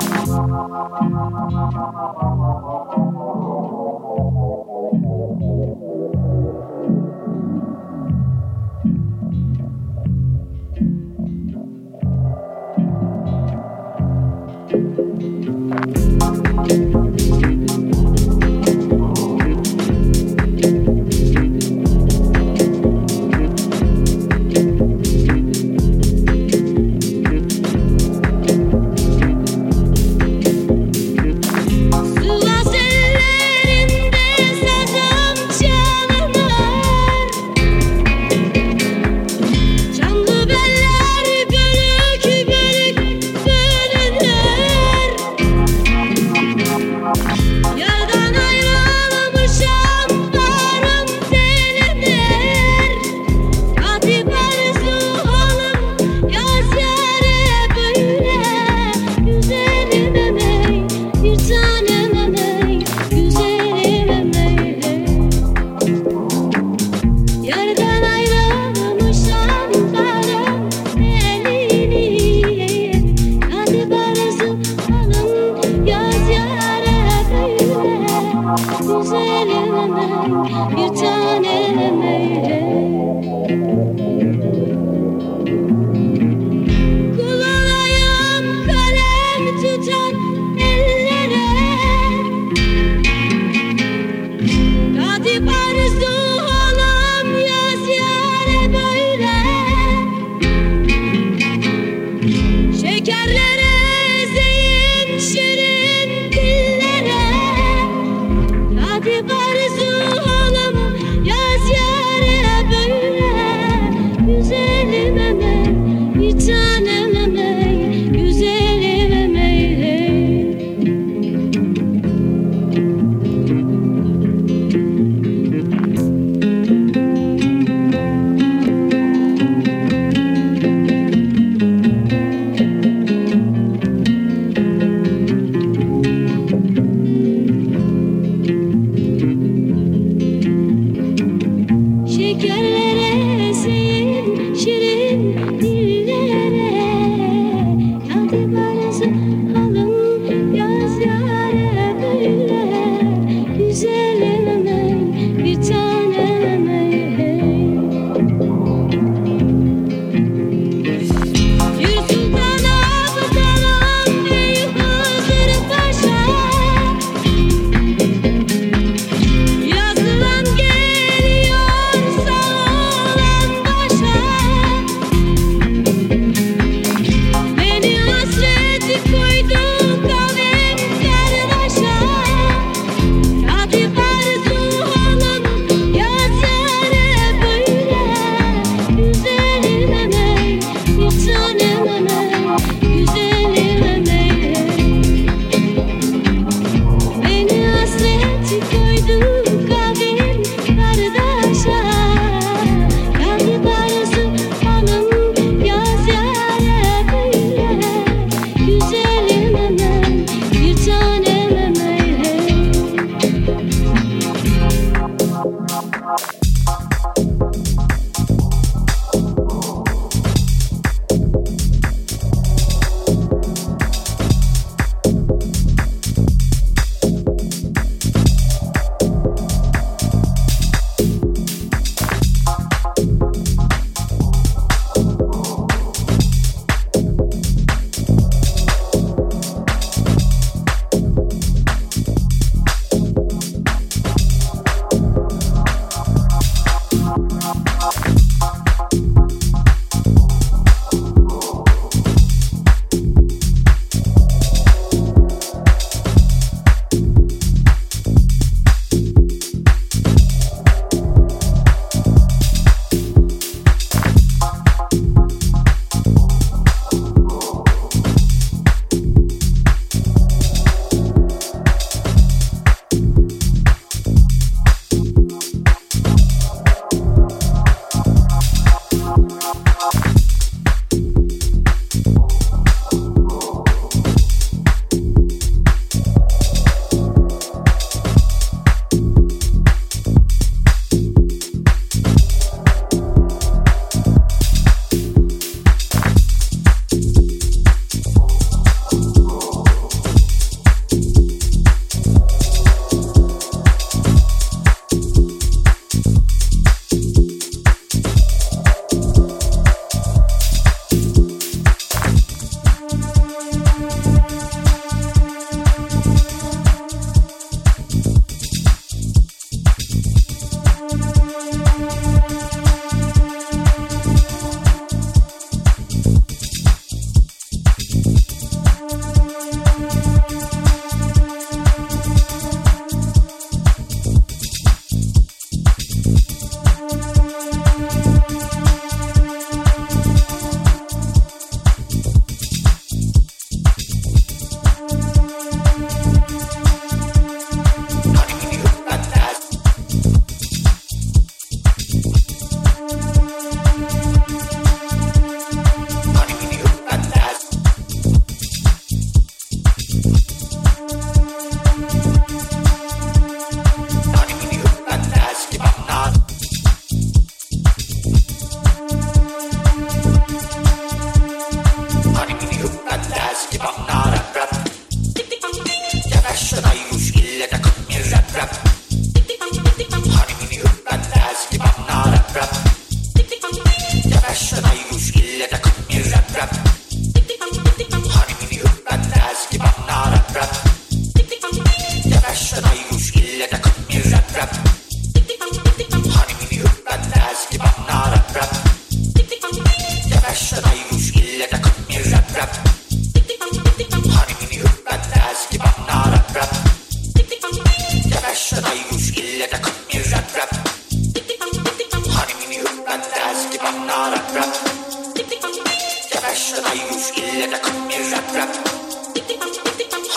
Thank you.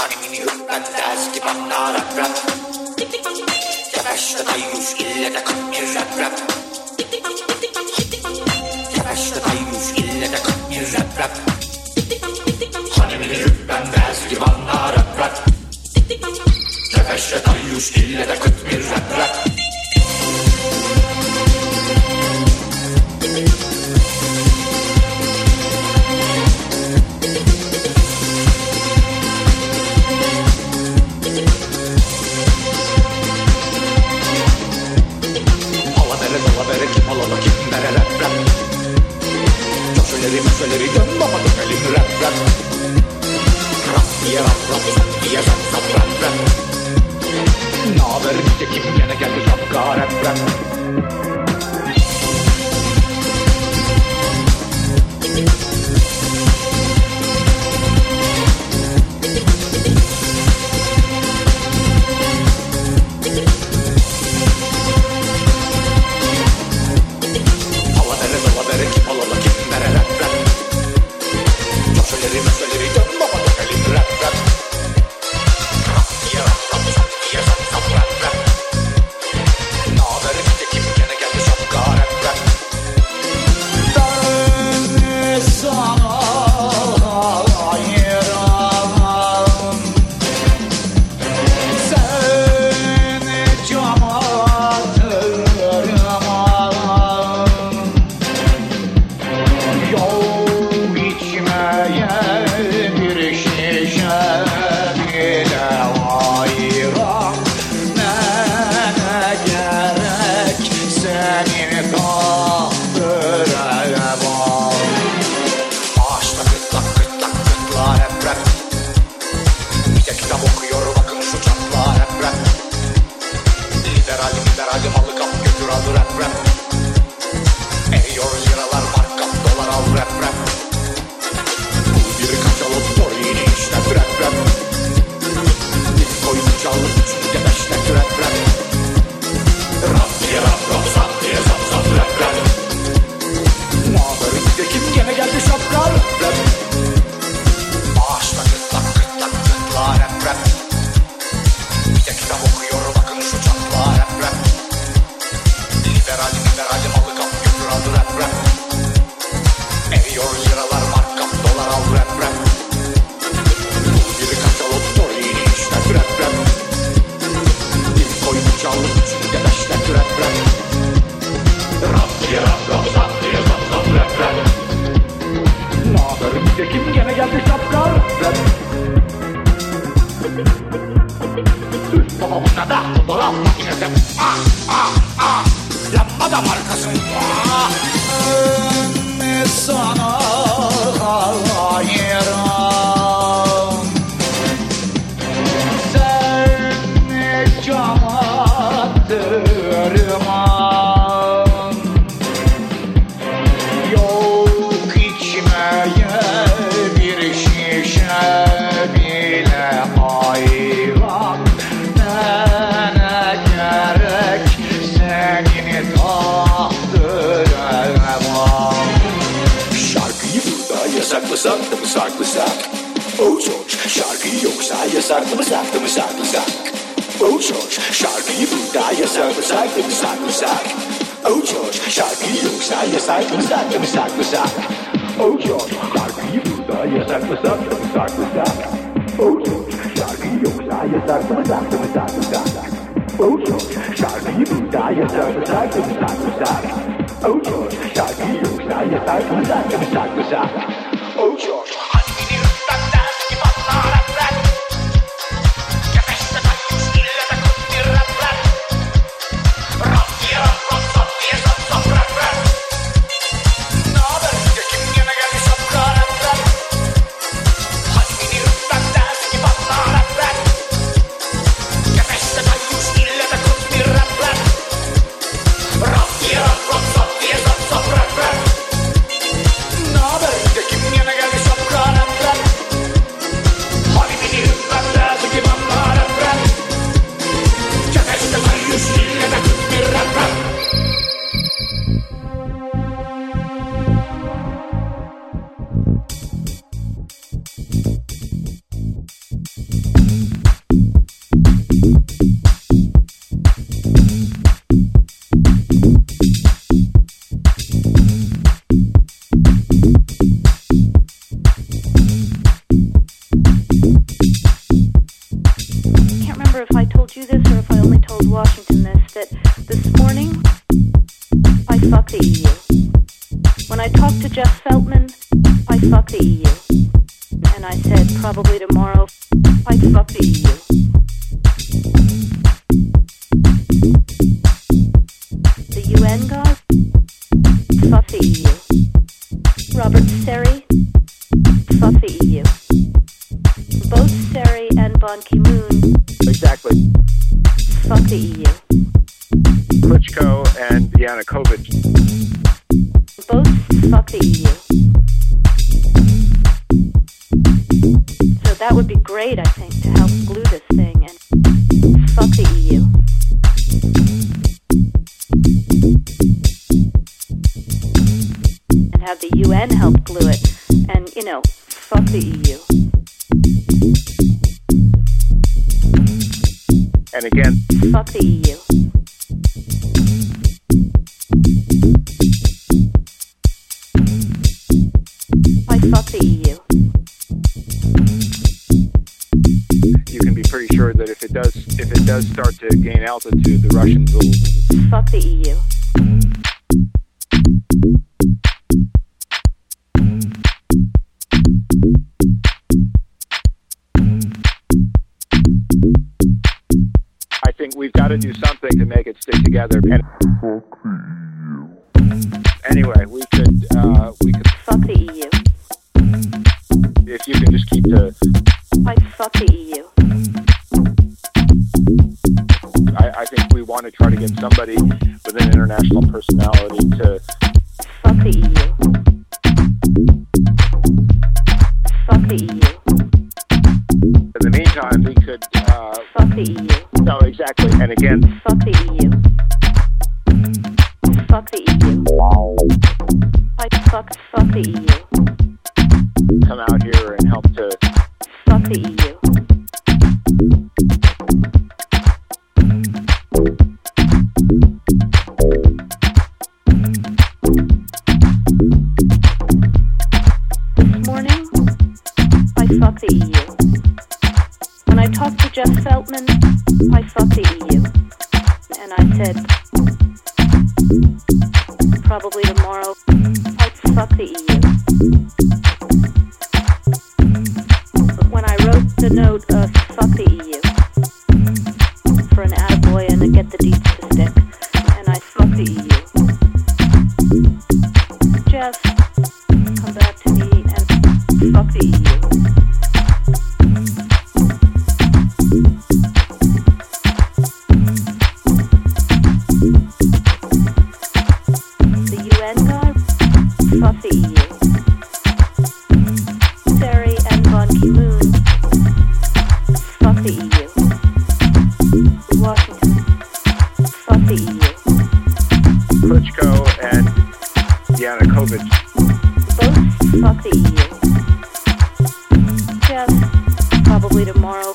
Kalemini ben de eski bana rap rap. Yavaş dayuş ille de kalkmıyor rap rap. Hani Yavaş dayuş ille de kalkmıyor rap rap. Kalemini ben de eski bana rap rap. Yavaş dayuş ille de kalkmıyor rap rap. Солери гамма, потокалин, рад, рад. Красный рад, рад, и сапки, я жад, сап, рад, рад. Наверняка кипнена, я бежал, рад, рад. ah ah Yapma da markasın ah. Ne sana saktım saktım saktım sak. Oh George şarkıyı burada ya saktım saktım saktım sak. Oh George sharky you die your şarkıyı yoksa ya saktım saktım saktım sak. Oh George sharky you die your şarkıyı burada ya saktım saktım saktım sak. Oh George sharky şarkıyı yoksa ya saktım saktım saktım sak. Oh George şarkıyı burada ya saktım saktım saktım sak. Oh George şarkıyı yoksa ya saktım saktım saktım sak. Jeff Feltman, I fuck the EU. And I said, probably tomorrow, I fuck the EU. The UN guy, fuck the EU. Robert Serry, fuck the EU. Both Serry and Ban Ki-moon, Exactly. fuck the EU. Klitschko and Yanukovych. Both fuck the EU. So that would be great, I think, to help glue this thing and fuck the EU. And have the UN help glue it. And, you know, fuck the EU. And again, Fuck the EU. Does start to gain altitude, the Russians will Fuck the EU. I think we've got to do something to make it stick together. And anyway, we could uh, we could Fuck the EU. if you can just keep the I fuck the EU. I, I think we want to try to get somebody with an international personality to Fuck the EU. Fuck the EU. in the meantime we could uh, Fuck the EU. no exactly and again Fuck the EU. Fuck the EU. I fuck fuck the EU. come out here and help to Fuck the EU. Talked to Jeff Feltman, I fucked the EU. And I said, probably tomorrow, I'd fuck the EU. When I wrote the note of Klitschko and Yanukovych. Both fuck the EU. Jeff, probably tomorrow,